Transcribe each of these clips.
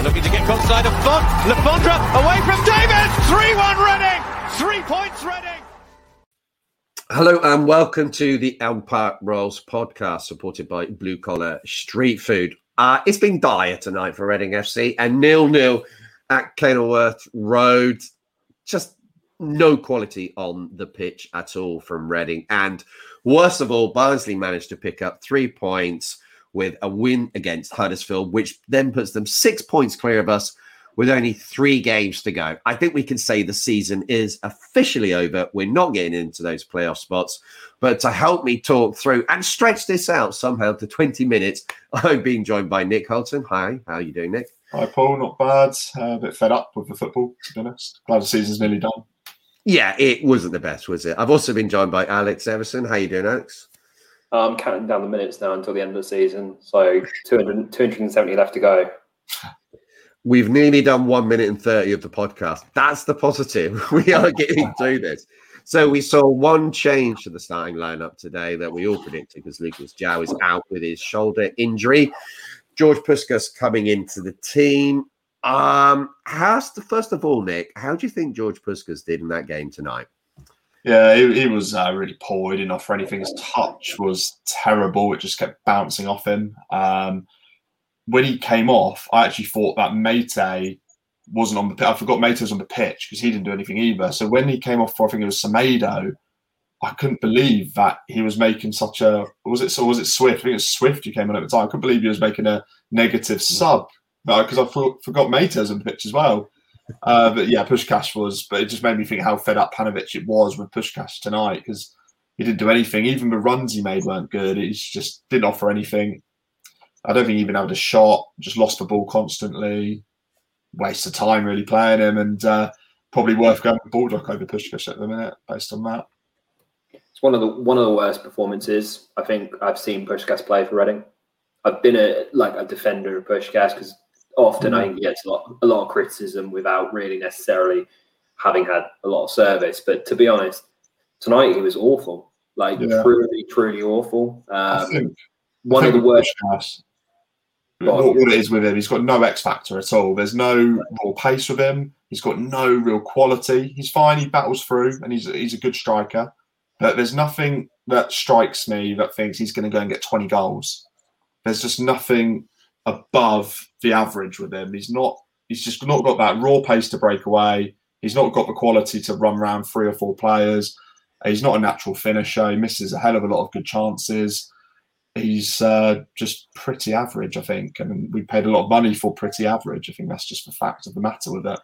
Le Fondre looking to get onside of Font. Le Fondre away from Davis. 3-1 Reading. Three points Reading. Hello and welcome to the Elm Park Rolls podcast, supported by Blue Collar Street Food. Uh, it's been dire tonight for Reading FC and nil nil at Kenilworth Road. Just no quality on the pitch at all from Reading. And worst of all, Barnsley managed to pick up three points with a win against Huddersfield, which then puts them six points clear of us with only three games to go. I think we can say the season is officially over. We're not getting into those playoff spots. But to help me talk through and stretch this out somehow to 20 minutes, I'm being joined by Nick Holton. Hi, how are you doing, Nick? Hi, Paul. Not bad. Uh, a bit fed up with the football, to be honest. Glad the season's nearly done. Yeah, it wasn't the best, was it? I've also been joined by Alex Everson. How are you doing, Alex? I'm counting down the minutes now until the end of the season. So 200, 270 left to go. We've nearly done one minute and 30 of the podcast. That's the positive. We are getting through this. So we saw one change to the starting lineup today that we all predicted because Lucas João is out with his shoulder injury. George Puscas coming into the team. Um, how's the first of all, Nick? How do you think George Puscas did in that game tonight? Yeah, he, he was uh, really poor. He didn't offer anything. His touch was terrible. It just kept bouncing off him. Um, when he came off, I actually thought that Meite wasn't on the. Pitch. I forgot Meite was on the pitch because he didn't do anything either. So when he came off for I think it was Semedo, I couldn't believe that he was making such a. Was it so? Was it Swift? I think it was Swift who came on at the time. I couldn't believe he was making a negative sub because I for, forgot Meite's on the pitch as well. Uh, but yeah, Puscas was. But it just made me think how fed up Paunovic it was with Puscas tonight because he didn't do anything. Even the runs he made weren't good. He just didn't offer anything. I don't think he even had a shot. Just lost the ball constantly. Waste of time really playing him, and uh, probably worth going with Baldock over Puscas at the minute based on that. It's one of the one of the worst performances I think I've seen Puscas play for Reading. I've been a like a defender of Puscas because often I think he gets a lot, a lot of criticism without really necessarily having had a lot of service. But to be honest, tonight he was awful. Like Yeah. truly, truly awful. Um, think one of the worst. Puscas, Go on. what, what it is with him, he's got no X factor at all. There's no real pace with him. He's got no real quality. He's fine. He battles through, and he's he's a good striker. But there's nothing that strikes me that thinks he's going to go and get 20 goals. There's just nothing above the average with him. He's not. He's just not got that raw pace to break away. He's not got the quality to run around three or four players. He's not a natural finisher. He misses a hell of a lot of good chances he's uh, just pretty average, I think. I mean, we paid a lot of money for pretty average. I think that's just the fact of the matter with it.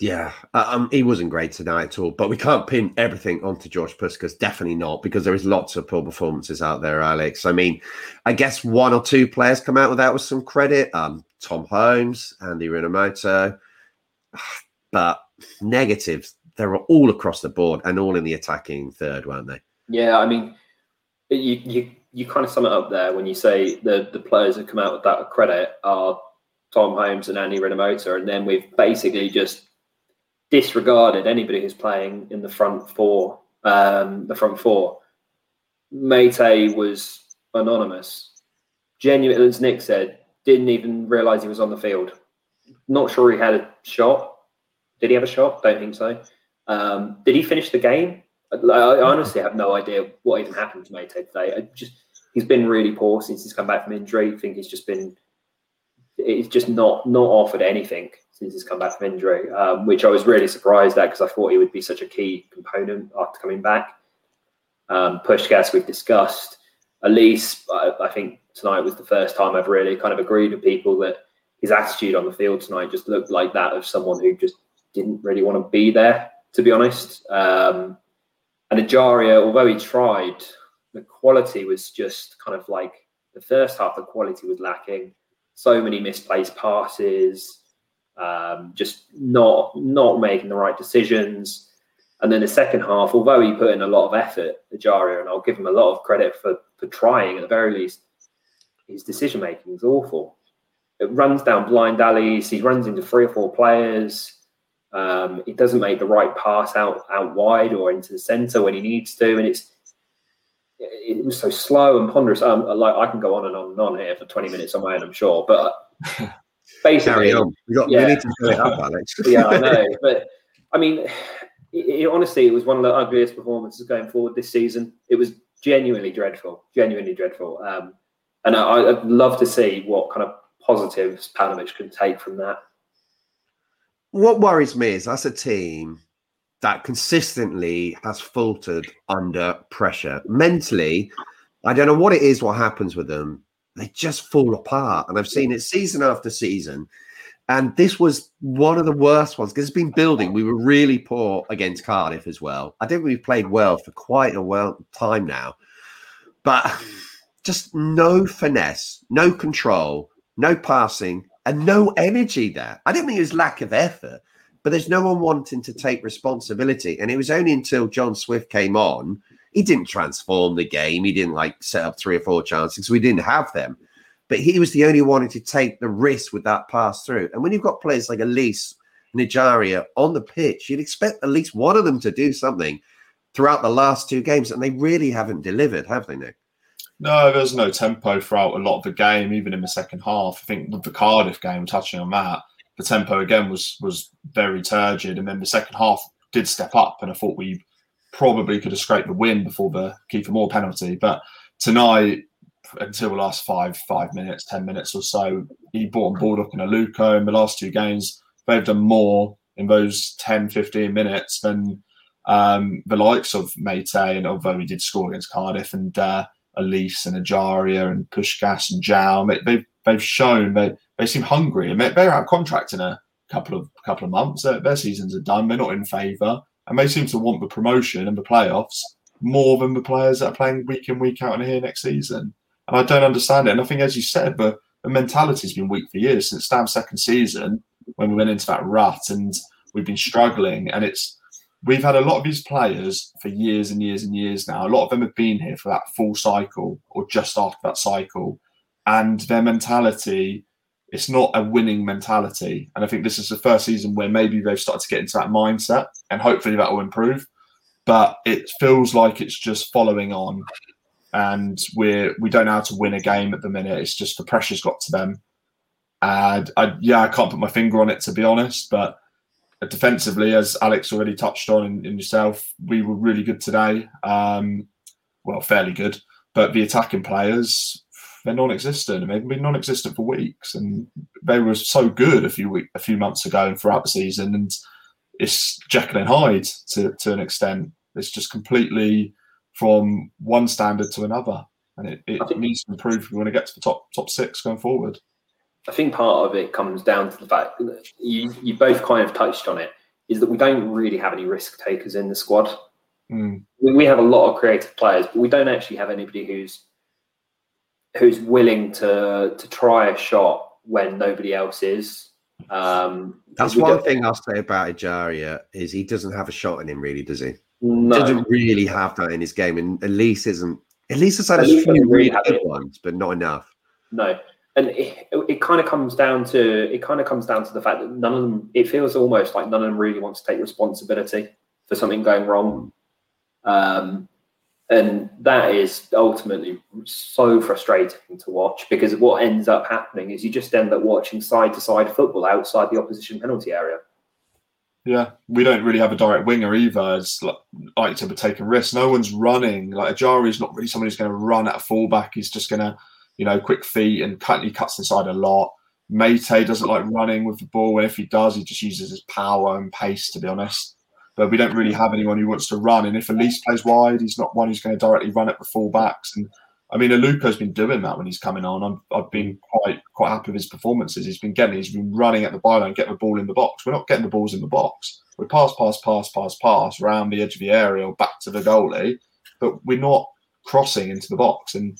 Yeah, uh, um, he wasn't great tonight at all. But we can't pin everything onto George Puscas. Definitely not, because there is lots of poor performances out there, Alex. I mean, I guess one or two players come out with that with some credit. Um, Tom Holmes, Andy Rinomhota, but negatives. They were all across the board and all in the attacking third, weren't they? Yeah, I mean, you you you kind of sum it up there when you say the the players that come out with that credit are Tom Holmes and Andy Rinomhota, and then we've basically just disregarded anybody who's playing in the front four. Um, the front four. Meite was anonymous. Genuine, as Nick said, didn't even realise he was on the field. Not sure he had a shot. Did he have a shot? Don't think so. Um, did he finish the game? I, I honestly have no idea what even happened to Meite today. I just he's been really poor since he's come back from injury. I think he's just been he's just not not offered anything since he's come back from injury, um, which I was really surprised at because I thought he would be such a key component after coming back. Um, Puscas we've discussed. Olise, I, I think tonight was the first time I've really kind of agreed with people that his attitude on the field tonight just looked like that of someone who just didn't really want to be there, to be honest. Um, and Ejaria, although he tried, the quality was just kind of like the first half, the quality was lacking. So many misplaced passes, um, just not not making the right decisions. And then the second half, although he put in a lot of effort, Ejaria, and I'll give him a lot of credit for for trying at the very least, his decision making is awful. It runs down blind alleys. He runs into three or four players. Um, he doesn't make the right pass out out wide or into the centre when he needs to, and it's it was so slow and ponderous. Um, like I can go on and on and on here for 20 minutes on my own, I'm sure. But basically, Carry on. We got Yeah. we need to fill it up, Alex. yeah, I know. But I mean, it, it, honestly, it was one of the ugliest performances going forward this season. It was genuinely dreadful, genuinely dreadful. Um, and I, I'd love to see what kind of positives Paunovic can take from that. what worries me is that's a team that consistently has faltered under pressure. Mentally, I don't know what it is, what happens with them. They just fall apart. And I've seen it season after season. And this was one of the worst ones because it's been building. We were really poor against Cardiff as well. I think we've played well for quite a well time now. But just no finesse, no control, no passing, and no energy there. I don't think it was lack of effort, but there's no one wanting to take responsibility. And it was only until John Swift came on, he didn't transform the game. He didn't like set up three or four chances. We didn't have them. But he was the only one to take the risk with that pass through. And when you've got players like Olise, Nijaria on the pitch, you'd expect at least one of them to do something throughout the last two games. And they really haven't delivered, have they, Nick? No, there's no tempo throughout a lot of the game, even in the second half. I think with the Cardiff game, touching on that, the tempo again was was very turgid, and then the second half did step up, and I thought we probably could have scraped the win before the Kieffer Moore penalty. But tonight, until the last five five minutes, ten minutes or so, he brought on Baldock and Aluko in the last two games. They've done more in those 10, 15 minutes than um, the likes of Meite, and although he did score against Cardiff and uh, Olise and Ejaria and Puscas and João, they, they've they've shown they they seem hungry and they- they're out of contract in a couple of couple of months. Their, their seasons are done. They're not in favour, and they seem to want the promotion and the playoffs more than the players that are playing week in week out and here next season. And I don't understand it. And I think, as you said, the, the mentality's been weak for years since Stam's second season when we went into that rut and we've been struggling. And it's we've had a lot of these players for years and years and years now. A lot of them have been here for that full cycle or just after that cycle, and their mentality. It's not a winning mentality, and I think this is the first season where maybe they've started to get into that mindset, and hopefully that will improve. But it feels like it's just following on, and we're we don't know how to win a game at the minute. It's just the pressure's got to them, and I yeah I can't put my finger on it to be honest, but defensively, as Alex already touched on in, in yourself, we were really good today. Um, well, fairly good, but the attacking players they're non-existent. and they've been non-existent for weeks, and they were so good a few week, a few months ago and throughout the season. And it's Jekyll and Hyde to to an extent. It's just completely from one standard to another, and it, it needs to improve if we want to get to the top top six going forward. I think part of it comes down to the fact that you, you both kind of touched on it is that we don't really have any risk takers in the squad. Mm. We have a lot of creative players, but we don't actually have anybody who's who's willing to to try a shot when nobody else is. Um, That's one thing I'll say about Ejaria is he doesn't have a shot in him, really, does he? No, Doesn't really have that in his game, and Olise isn't. Olise has had a few really good ones, but not enough. no, and it, it kind of comes down to it kind of comes down to the fact that none of them. It feels almost like none of them really want to take responsibility for something going wrong. Um, and that is ultimately so frustrating to watch because what ends up happening is you just end up watching side to side football outside the opposition penalty area. Yeah, we don't really have a direct winger either. It's like, to be taking risks. No one's running. Like Ajari is not really somebody who's going to run at a fullback. He's just going to, you know, quick feet and cut. He cuts inside a lot. Meite doesn't like running with the ball, if he does, he just uses his power and pace. To be honest, but we don't really have anyone who wants to run. And if Olise plays wide, he's not one who's going to directly run at the fullbacks. And I mean, Aluko's been doing that when he's coming on. I'm, I've been quite quite happy with his performances. He's been getting, he's been running at the byline, getting the ball in the box. We're not getting the balls in the box. We pass, pass, pass, pass, pass around the edge of the area or back to the goalie, but we're not crossing into the box. And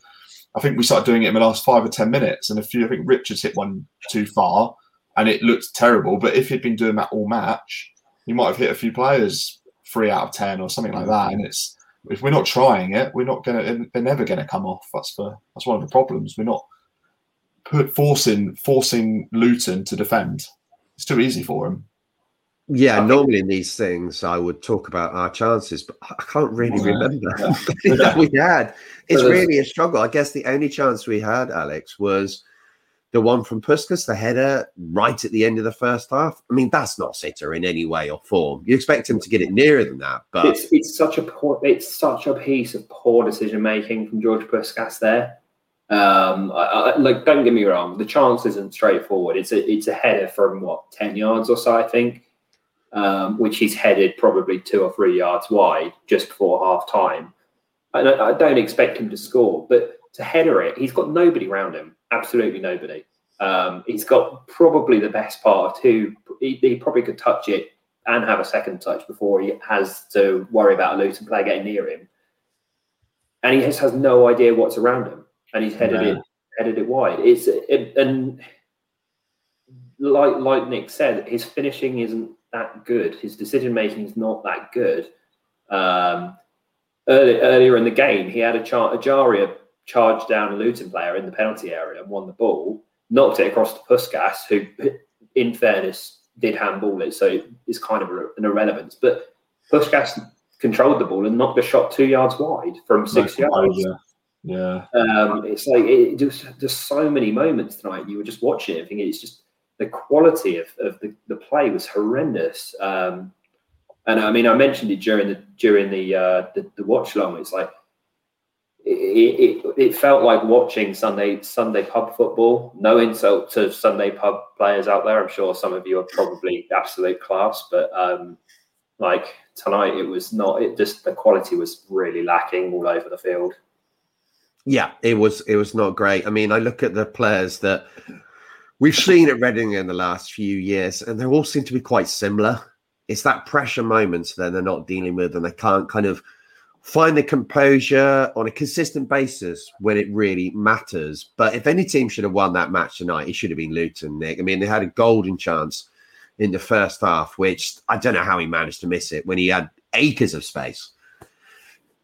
I think we started doing it in the last five or ten minutes. And a few, I think Richards hit one too far, and it looked terrible. But if he'd been doing that all match, he might have hit a few players three out of ten or something like that. And it's if we're not trying it, we're not gonna. They're never gonna come off. That's the that's one of the problems. We're not put forcing forcing Luton to defend. It's too easy for him. Yeah, normally in these things, I would talk about our chances, but I can't really yeah. remember yeah. that we had. It's really a struggle. I guess the only chance we had, Alex, was the one from Puscas, the header right at the end of the first half. I mean, that's not Sitter in any way or form. You expect him to get it nearer than that, but it's, it's such a poor, it's such a piece of poor decision making from George Puscas there. Um, I, I, like, don't get me wrong, the chance isn't straightforward. It's a it's a header from what ten yards or so, I think, um, which he's headed probably two or three yards wide just before half time. I, I don't expect him to score, but to header it, he's got nobody around him absolutely nobody. Um, he's got probably the best part of two. He, he, probably could touch it and have a second touch before he has to worry about a Luton player getting near him. And he just has no idea what's around him, and he's headed it headed it wide. It's it, and like like Nick said, his finishing isn't that good. His decision making is not that good. Um, early, earlier in the game, he had a chart. Ejaria charged down a Luton player in the penalty area and won the ball, knocked it across to Puscas, who, in fairness, did handball it, so it's kind of an irrelevance. But Puscas controlled the ball and knocked the shot two yards wide from six yards. Yeah. Yeah. Um, it's like it, just there's so many moments tonight. You were just watching it, thinking it's just the quality of, of the, the play was horrendous. Um, and I mean, I mentioned it during the during the uh, the, the watch long. It's like it, it, felt like watching Sunday Sunday pub football. No insult to Sunday pub players out there. I'm sure some of you are probably absolute class, but um, like tonight, it was not. It just the quality was really lacking all over the field. Yeah, it was. It was not great. I mean, I look at the players that we've seen at Reading in the last few years, and they all seem to be quite similar. It's that pressure moments that they're not dealing with, and they can't kind of find the composure on a consistent basis when it really matters. But if any team should have won that match tonight, it should have been Luton, Nick. I mean, they had a golden chance in the first half, which I don't know how he managed to miss it when he had acres of space.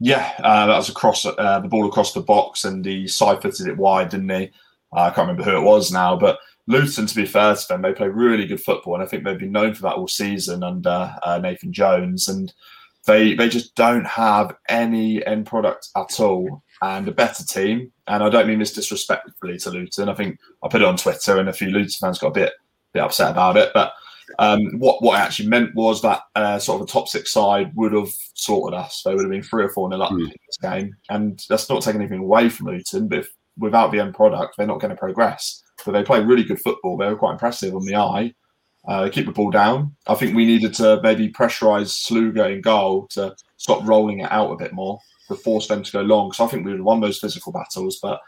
Yeah, uh, that was across uh, the ball across the box, and he side it wide, didn't he? Uh, I can't remember who it was now, but Luton, to be fair to them, they play really good football, and I think they've been known for that all season under uh, Nathan Jones. And they they just don't have any end product at all. And a better team, and I don't mean this disrespectfully to Luton. I think I put it on Twitter, and a few Luton fans got a bit bit upset about it. But um, what what I actually meant was that uh, sort of a top six side would have sorted us. They would have been three or four nil up mm. in this game, and that's not taking anything away from Luton. But if, without the end product, they're not going to progress. But they play really good football. They were quite impressive on the eye uh, keep the ball down. I think we needed to maybe pressurise Sluga in goal to stop rolling it out a bit more to force them to go long. Because I think we would have won those physical battles. But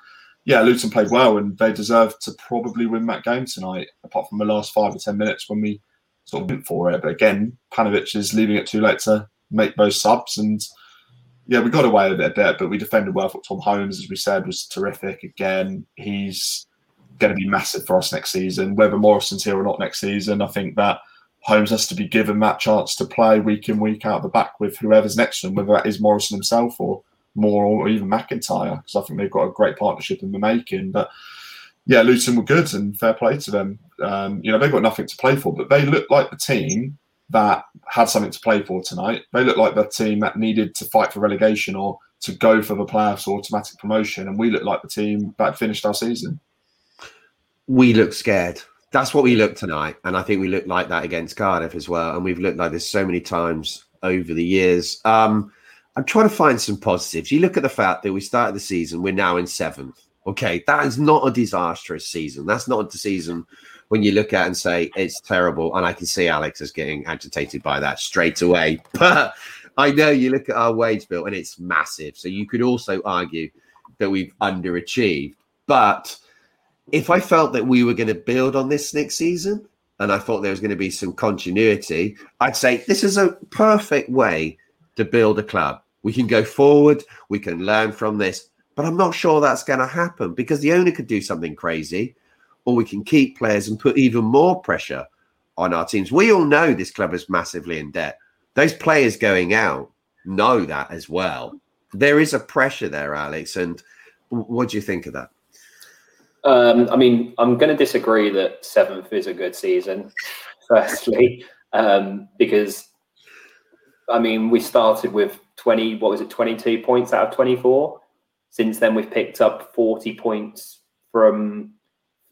yeah, Luton played well and they deserved to probably win that game tonight, apart from the last five or 10 minutes when we sort of went for it. But again, Paunovic is leaving it too late to make those subs. And yeah, we got away with it a bit, but we defended well. For Tom Holmes, as we said, was terrific. Again, he's going to be massive for us next season. Whether Morrison's here or not next season, I think that Holmes has to be given that chance to play week in, week out the back with whoever's next to him, whether that is Morrison himself or more or even McIntyre, because I think they've got a great partnership in the making. But yeah, Luton were good and fair play to them. Um, you know, they've got nothing to play for, but they look like the team that had something to play for tonight. They look like the team that needed to fight for relegation or to go for the playoffs or automatic promotion. And we look like the team that finished our season we look scared. That's what we look tonight, and I think we look like that against Cardiff as well. And we've looked like this so many times over the years. Um, I'm trying to find some positives. You look at the fact that we started the season, we're now in seventh. Okay, that is not a disastrous season. That's not a season when you look at and say it's terrible. And I can see Alex is getting agitated by that straight away. But I know you look at our wage bill and it's massive. So you could also argue that we've underachieved. But if I felt that we were going to build on this next season and I thought there was going to be some continuity, I'd say this is a perfect way to build a club. We can go forward, we can learn from this, but I'm not sure that's going to happen because the owner could do something crazy, or we can keep players and put even more pressure on our teams. We all know this club is massively in debt. Those players going out know that as well. There is a pressure there, Alex. And what do you think of that? Um, I mean, I'm going to disagree that seventh is a good season. Firstly, um, because I mean we started with twenty. What was it? Twenty two points out of twenty four. Since then, we've picked up forty points from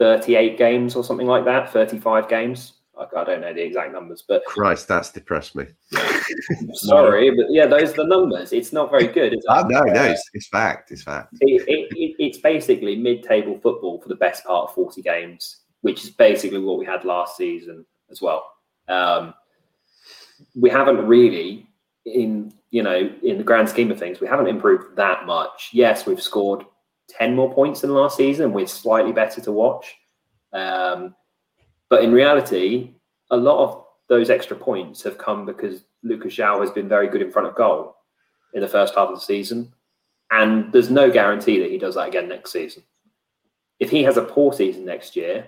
thirty eight games or something like that. Thirty five games. I, I don't know the exact numbers, but Christ, that's depressed me. sorry, but yeah, those are the numbers. It's not very good. Is it? Oh, no, no, it's, it's fact. It's fact. it, it, it, it's basically mid-table football for the best part of 40 games, which is basically what we had last season as well. Um, we haven't really, in you know, in the grand scheme of things, we haven't improved that much. Yes, we've scored 10 more points than last season. We're slightly better to watch. Um, but in reality, a lot of those extra points have come because Lucas João has been very good in front of goal in the first half of the season. And there's no guarantee that he does that again next season. If he has a poor season next year,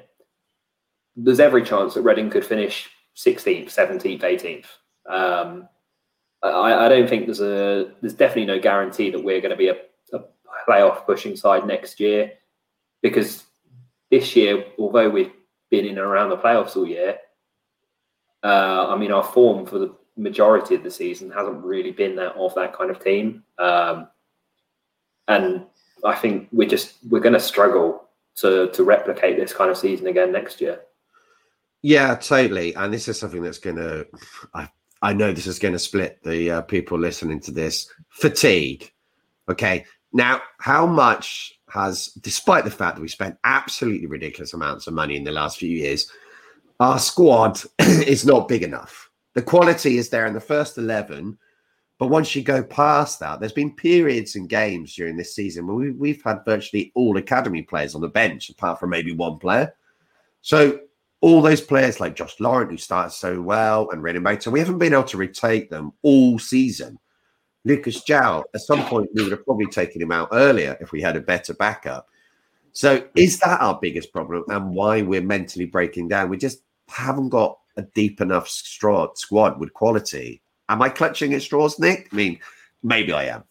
there's every chance that Reading could finish 16th, 17th, 18th. Um, I, I, don't think there's a there's definitely no guarantee that we're going to be a, a playoff pushing side next year because this year, although we've been in and around the playoffs all year, uh, I mean our form for the majority of the season hasn't really been that of that kind of team, um, and I think we're just we're going to struggle to to replicate this kind of season again next year. Yeah, totally. And this is something that's going to, I, I know this is going to split the uh, people listening to this fatigue. Okay. Now, how much has, despite the fact that we spent absolutely ridiculous amounts of money in the last few years, our squad is not big enough. The quality is there in the first 11, but once you go past that, there's been periods and games during this season where we, we've had virtually all academy players on the bench, apart from maybe one player. So all those players like Josh Laurent, who started so well, and Renato, we haven't been able to retake them all season. Lucas João, at some point, we would have probably taken him out earlier if we had a better backup. So, is that our biggest problem and why we're mentally breaking down? We just haven't got a deep enough squad with quality. Am I clutching at straws, Nick? I mean, maybe I am.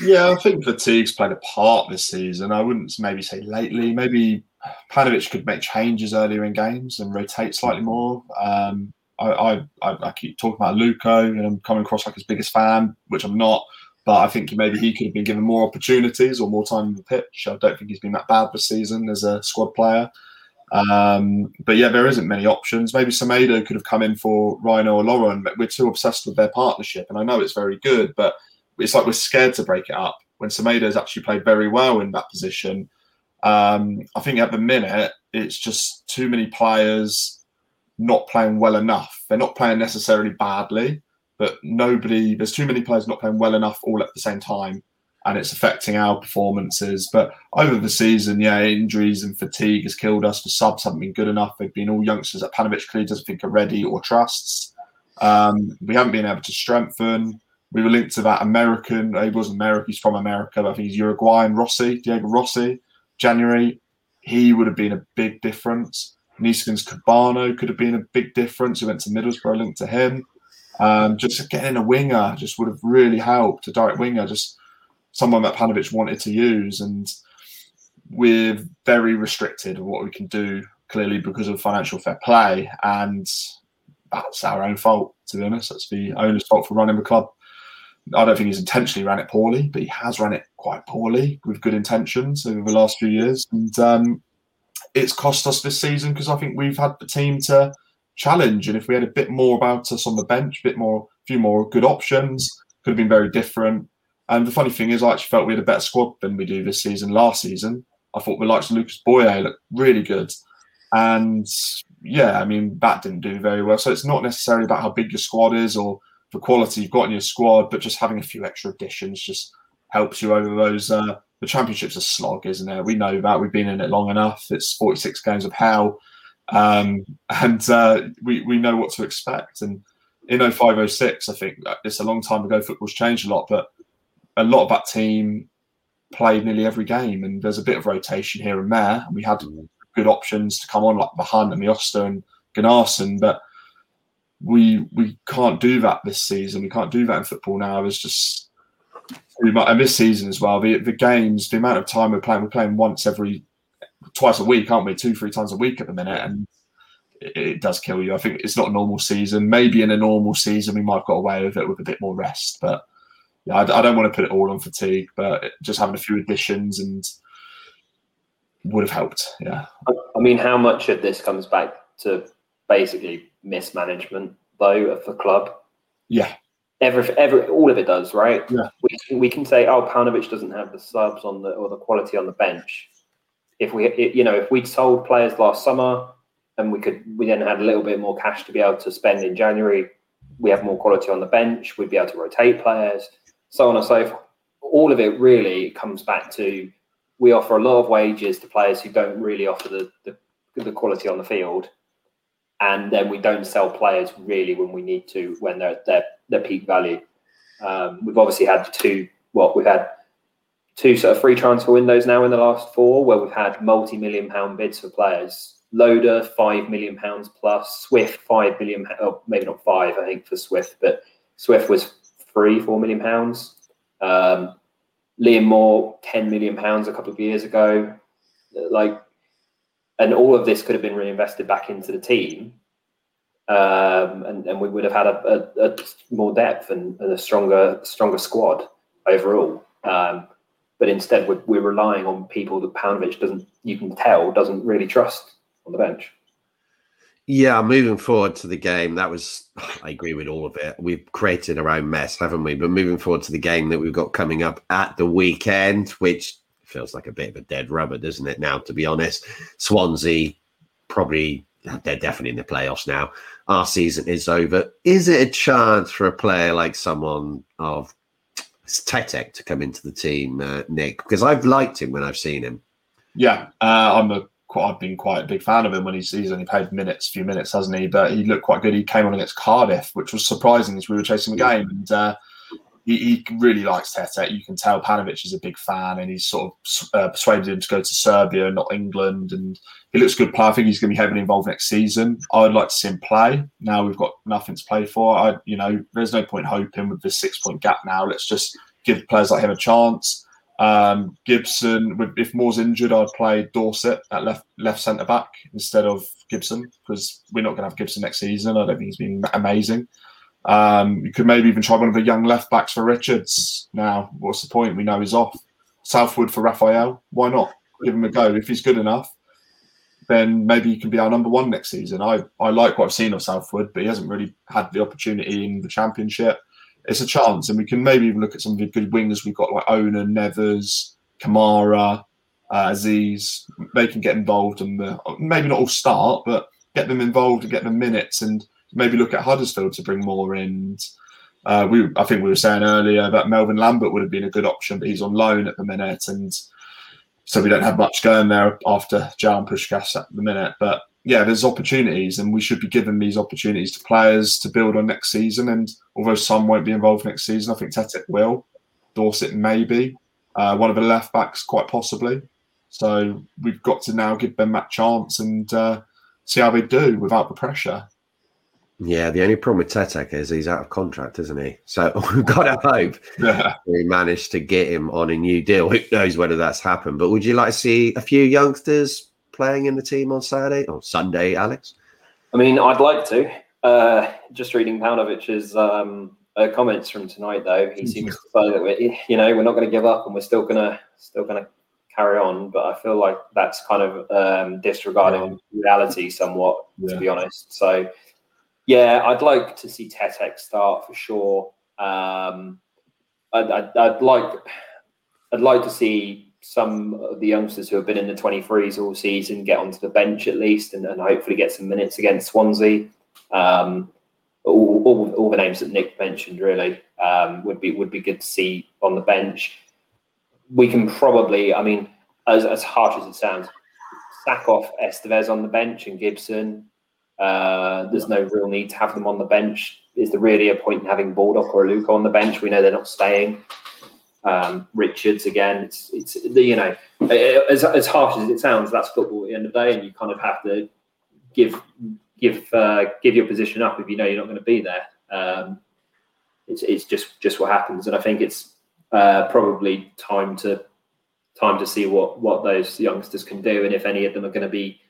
Yeah, I think fatigue's played a part this season. I wouldn't maybe say lately. Maybe Paunovic could make changes earlier in games and rotate slightly more. Um, I, I, I keep talking about Luco and I'm coming across like his biggest fan, which I'm not. But I think maybe he could have been given more opportunities or more time on the pitch. I don't think he's been that bad this season as a squad player. Um, but yeah, there isn't many options. Maybe Semedo could have come in for Rhino or Laurent. But we're too obsessed with their partnership, and I know it's very good, but it's like we're scared to break it up. When Semedo's actually played very well in that position, um, I think at the minute it's just too many players not playing well enough. They're not playing necessarily badly, but nobody. There's too many players not playing well enough all at the same time, and it's affecting our performances. But over the season, yeah, injuries and fatigue has killed us. The subs haven't been good enough. They've been all youngsters that Paunovic clearly doesn't think are ready or trusts. Um, we haven't been able to strengthen. We were linked to that American. He was American. He's from America, but I think he's Uruguayan. Rossi, Diego Rossi January, he would have been a big difference. Neeskens Kebano could have been a big difference. He went to Middlesbrough, linked to him. Um, just getting a winger just would have really helped. A direct winger, just someone that Paunovic wanted to use. And we're very restricted of what we can do, clearly because of financial fair play. And that's our own fault, to be honest. That's the owner's fault for running the club I don't think he's intentionally ran it poorly, but he has run it quite poorly with good intentions over the last few years. And um, it's cost us this season because I think we've had the team to challenge. And if we had a bit more about us on the bench, a bit more, a few more good options, could have been very different. And the funny thing is, I actually felt we had a better squad than we do this season. Last season, I thought the likes of Lucas Boyé looked really good. And yeah, I mean, that didn't do very well. So it's not necessarily about how big your squad is or the quality you've got in your squad, but just having a few extra additions just helps you over those. Uh, the championship's a slog, isn't it? We know that. We've been in it long enough. It's 46 games of hell. Um, and uh, we, we know what to expect. And in 0506, I think it's a long time ago. Football's changed a lot, but a lot of that team played nearly every game, and there's a bit of rotation here and there. And we had good options to come on, like the and the Oster and Gunnarsson, but we we can't do that this season. We can't do that in football now. It's just and this season as well. The the games, the amount of time we're playing, we're playing once every twice a week, aren't we? Two, three times a week at the minute, and it, it, does kill you. I think it's not a normal season. Maybe in a normal season we might have got away with it with a bit more rest, but yeah, I, I don't want to put it all on fatigue, but just having a few additions and would have helped. Yeah. I mean, how much of this comes back to basically mismanagement though of the club? Yeah. Every, every, all of it does, right? Yeah. We, we can say, oh, Paunovic doesn't have the subs on the or the quality on the bench. If we, you know, if we'd sold players last summer and we could, we then had a little bit more cash to be able to spend in January, we have more quality on the bench. We'd be able to rotate players, so on and so forth. All of it really comes back to we offer a lot of wages to players who don't really offer the, the, the quality on the field, and then we don't sell players really when we need to when they're at their, peak value. Um, we've obviously had two. Well, we've had two sort of free transfer windows now in the last four, where we've had multi-million pound bids for players. Loader five million pounds plus, Swift five million, oh, maybe not five, I think for Swift, but Swift was three, four million pounds. Um, Liam Moore, 10 million pounds a couple of years ago. Like, and all of this could have been reinvested back into the team. Um, and, and we would have had a, a, a more depth and, and, a stronger stronger squad overall. Um, but instead, we're, we're relying on people that Paunovic doesn't, you can tell, doesn't really trust on the bench. Yeah, moving forward to the game, that was, I agree with all of it. We've created our own mess, haven't we? But moving forward to the game that we've got coming up at the weekend, which feels like a bit of a dead rubber, doesn't it? Now, to be honest, Swansea probably, they're definitely in the playoffs now. Our season is over. Is it a chance for a player like someone of Tetek to come into the team, uh, Nick? Because I've liked him when I've seen him. Yeah, uh, I'm a I've been quite a big fan of him when he's, he's only played minutes, few minutes, hasn't he? But he looked quite good. He came on against Cardiff, which was surprising as we were chasing the game. And uh, he, he, really likes Tete. You can tell Paunovic is a big fan and he's sort of uh, persuaded him to go to Serbia, not England. And he looks good player. I think he's going to be heavily involved next season. I'd like to see him play. Now we've got nothing to play for. I, you know, there's no point hoping with this six point gap now. Let's just give players like him a chance. Um, Gibson, if Moore's injured, I'd play Dorsett at left left centre back instead of Gibson because we're not going to have Gibson next season. I don't think he's been amazing. Um, you could maybe even try one of the young left backs for Richards. Now, what's the point? We know he's off. Southwood for Rafael. Why not? Give him a go. If he's good enough, then maybe he can be our number one next season. I, I like what I've seen of Southwood, but he hasn't really had the opportunity in the championship it's a chance, and we can maybe even look at some of the good wingers we've got, like Ona, Nevers, Kamara, uh, Aziz. They can get involved, and maybe not all start, but get them involved and get them minutes, and maybe look at Huddersfield to bring more in. Uh, we, I think we were saying earlier that Melvin Lambert would have been a good option, but he's on loan at the minute, and so we don't have much going there after Jan Puscas at the minute. But yeah, there's opportunities, and we should be giving these opportunities to players to build on next season. And although some won't be involved next season, I think Tetek will. Dorsett maybe. Uh, one of the left backs, quite possibly. So we've got to now give them that chance and uh, see how they do without the pressure. Yeah, the only problem with Tetek is he's out of contract, isn't he? So we've got to hope yeah. we managed to get him on a new deal. Who knows whether that's happened? But would you like to see a few youngsters playing in the team on Saturday or Sunday, Alex? I mean, I'd like to. Uh, just reading Paunovic's um, uh, comments from tonight, though, he seems to say that we're, you know, we're not going to give up and we're still going to still going to carry on. But I feel like that's kind of um, disregarding yeah. reality somewhat, yeah. to be honest. So, yeah, I'd like to see Tetek start for sure. Um, I'd, I'd, I'd like I'd like to see some of the youngsters who have been in the 23s all season get onto the bench at least and, and hopefully get some minutes against Swansea. Um, all, all, all, the names that Nick mentioned really um, would be would be good to see on the bench. We can probably, I mean, as, as harsh as it sounds, sack off Esteves on the bench and Gibson. Uh, there's no real need to have them on the bench. Is there really a point in having Baldock or Luca on the bench? We know they're not staying um, Richards again. It's it's you know as as harsh as it sounds, that's football at the end of the day, and you kind of have to give give uh, give your position up if you know you're not going to be there. Um, it's it's just just what happens, and I think it's uh, probably time to time to see what what those youngsters can do, and if any of them are going to be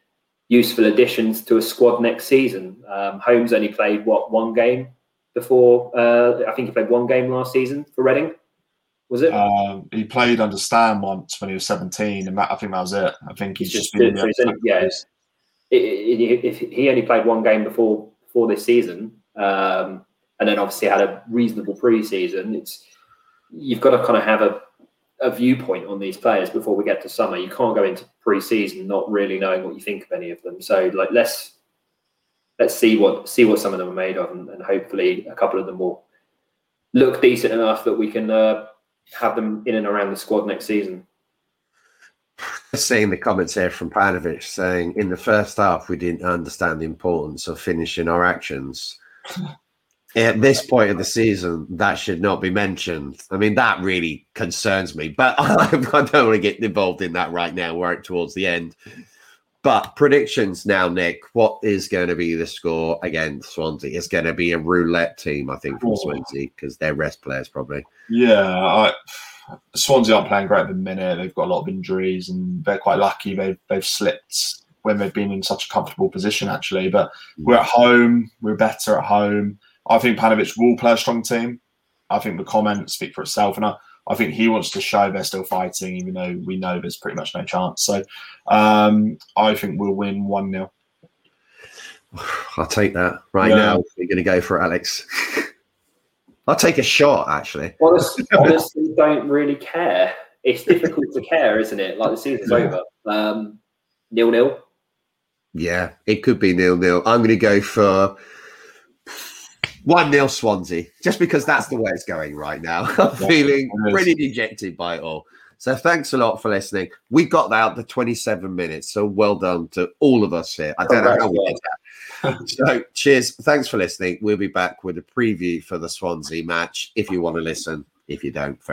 useful additions to a squad next season. Um, Holmes only played what one game before. Uh, I think he played one game last season for Reading. Was it? Um, he played under Stam once when he was 17, and that, I think that was it. I think he's just, Just been. so he's only- yeah. I- I- if he only played one game before before this season, um, and then obviously had a reasonable pre-season. It's you've got to kind of have a, a viewpoint on these players before we get to summer. You can't go into pre-season not really knowing what you think of any of them. So like let's let's see what see what some of them are made of, and, and hopefully a couple of them will look decent enough that we can uh, have them in and around the squad next season. Seeing the comments here from Paunovic saying in the first half we didn't understand the importance of finishing our actions. At this point of the season, that should not be mentioned. I mean, that really concerns me, but I, don't want to get involved in that right now. We're towards the end. But predictions now, Nick. What is going to be the score against Swansea? It's going to be a roulette team, I think, from Oh. Swansea because they're rest players probably. Yeah, I, Swansea aren't playing great at the minute. They've got a lot of injuries, and they're quite lucky. They've they've slipped when they've been in such a comfortable position, actually. But we're at home. We're better at home. I think Paunovic will play a strong team. I think the comments speak for itself, and I, I think he wants to show they're still fighting, even though we know there's pretty much no chance. So um, I think we'll win one 0 I'll take that right Yeah. now. We're going to go for Alex. I'll take a shot, actually. Honestly, honestly, don't really care. It's difficult to care, isn't it? Like the season's Yeah. over. Um, nil nil. Yeah, it could be nil nil. I'm going to go for one nil Swansea, just because that's the way it's going right now. I'm feeling pretty dejected by it all. So thanks a lot for listening. We got out the 27 minutes, so well done to all of us here. I don't know how we did that. So cheers. Thanks for listening. We'll be back with a preview for the Swansea match if you want to listen. If you don't,